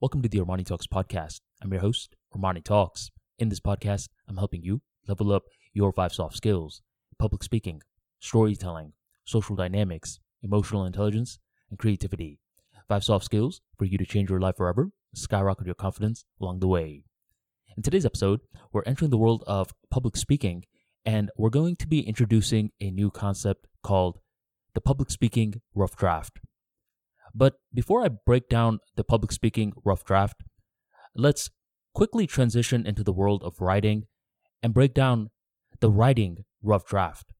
Welcome to the Armani Talks podcast. I'm your host, Armani Talks. In this podcast, I'm helping you level up your five soft skills public speaking, storytelling, social dynamics, emotional intelligence, and creativity. Five soft skills for you to change your life forever, skyrocket your confidence along the way. In today's episode, we're entering the world of public speaking, and we're going to be introducing a new concept called the public speaking rough draft. But before I break down the public speaking rough draft, let's quickly transition into the world of writing and break down the writing rough draft.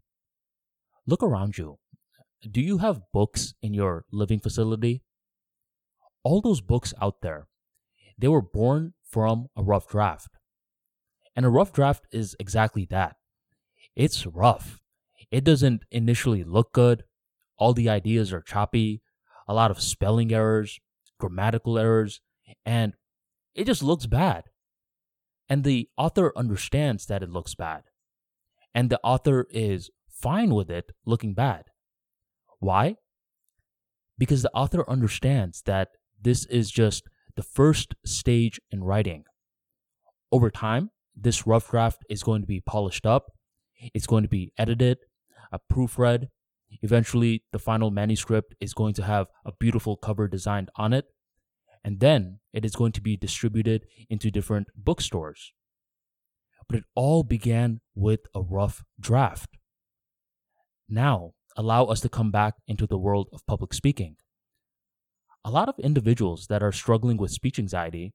Look around you. Do you have books in your living facility? All those books out there, they were born from a rough draft. And a rough draft is exactly that. It's rough. It doesn't initially look good. All the ideas are choppy a lot of spelling errors, grammatical errors, and it just looks bad. And the author understands that it looks bad. And the author is fine with it looking bad. Why? Because the author understands that this is just the first stage in writing. Over time, this rough draft is going to be polished up, it's going to be edited, a proofread, Eventually, the final manuscript is going to have a beautiful cover designed on it, and then it is going to be distributed into different bookstores. But it all began with a rough draft. Now, allow us to come back into the world of public speaking. A lot of individuals that are struggling with speech anxiety,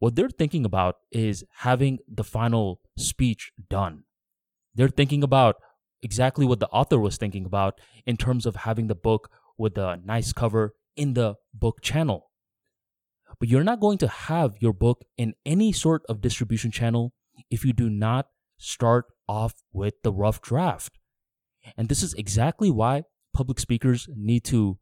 what they're thinking about is having the final speech done. They're thinking about exactly what the author was thinking about in terms of having the book with a nice cover in the book channel. But you're not going to have your book in any sort of distribution channel if you do not start off with the rough draft. And this is exactly why public speakers need to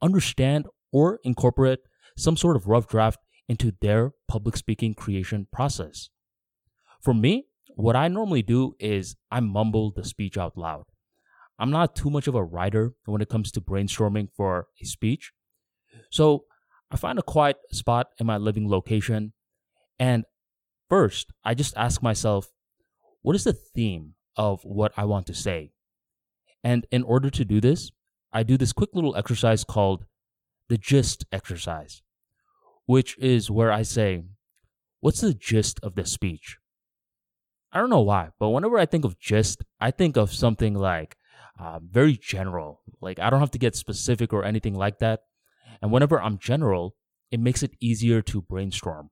understand or incorporate some sort of rough draft into their public speaking creation process. For me, what I normally do is I mumble the speech out loud. I'm not too much of a writer when it comes to brainstorming for a speech. So I find a quiet spot in my living location. And first, I just ask myself, what is the theme of what I want to say? And in order to do this, I do this quick little exercise called the gist exercise, which is where I say, what's the gist of this speech? I don't know why, but whenever I think of gist, I think of something like uh, very general. Like I don't have to get specific or anything like that. And whenever I'm general, it makes it easier to brainstorm.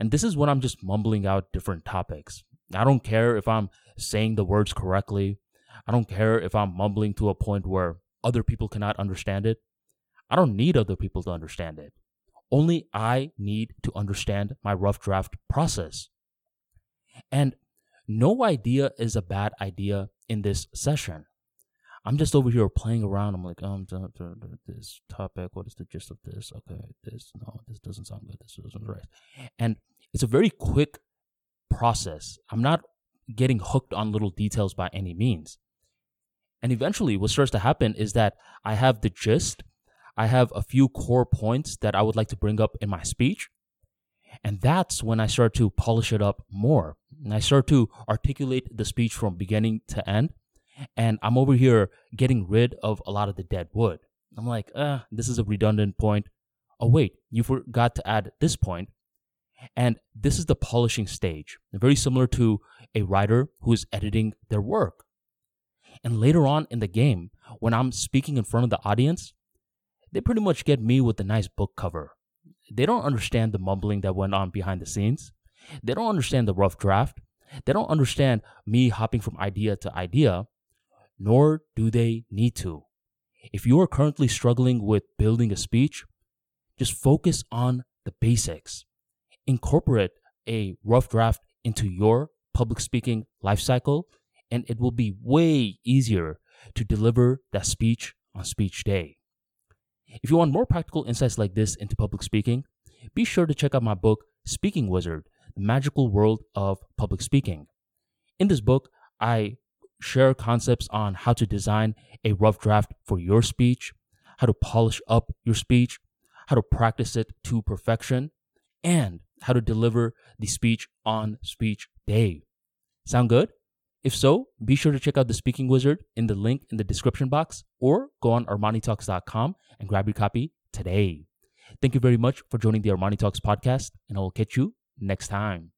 And this is when I'm just mumbling out different topics. I don't care if I'm saying the words correctly. I don't care if I'm mumbling to a point where other people cannot understand it. I don't need other people to understand it. Only I need to understand my rough draft process. And no idea is a bad idea in this session. I'm just over here playing around. I'm like, um, this topic. What is the gist of this? Okay, this no, this doesn't sound good. This doesn't right. And it's a very quick process. I'm not getting hooked on little details by any means. And eventually, what starts to happen is that I have the gist. I have a few core points that I would like to bring up in my speech. And that's when I start to polish it up more. And I start to articulate the speech from beginning to end. And I'm over here getting rid of a lot of the dead wood. I'm like, uh, this is a redundant point. Oh, wait, you forgot to add this point. And this is the polishing stage, very similar to a writer who is editing their work. And later on in the game, when I'm speaking in front of the audience, they pretty much get me with a nice book cover they don't understand the mumbling that went on behind the scenes. They don't understand the rough draft. They don't understand me hopping from idea to idea, nor do they need to. If you are currently struggling with building a speech, just focus on the basics. Incorporate a rough draft into your public speaking life cycle, and it will be way easier to deliver that speech on speech day. If you want more practical insights like this into public speaking, be sure to check out my book, Speaking Wizard The Magical World of Public Speaking. In this book, I share concepts on how to design a rough draft for your speech, how to polish up your speech, how to practice it to perfection, and how to deliver the speech on speech day. Sound good? If so, be sure to check out the Speaking Wizard in the link in the description box or go on ArmaniTalks.com and grab your copy today. Thank you very much for joining the Armani Talks podcast, and I will catch you next time.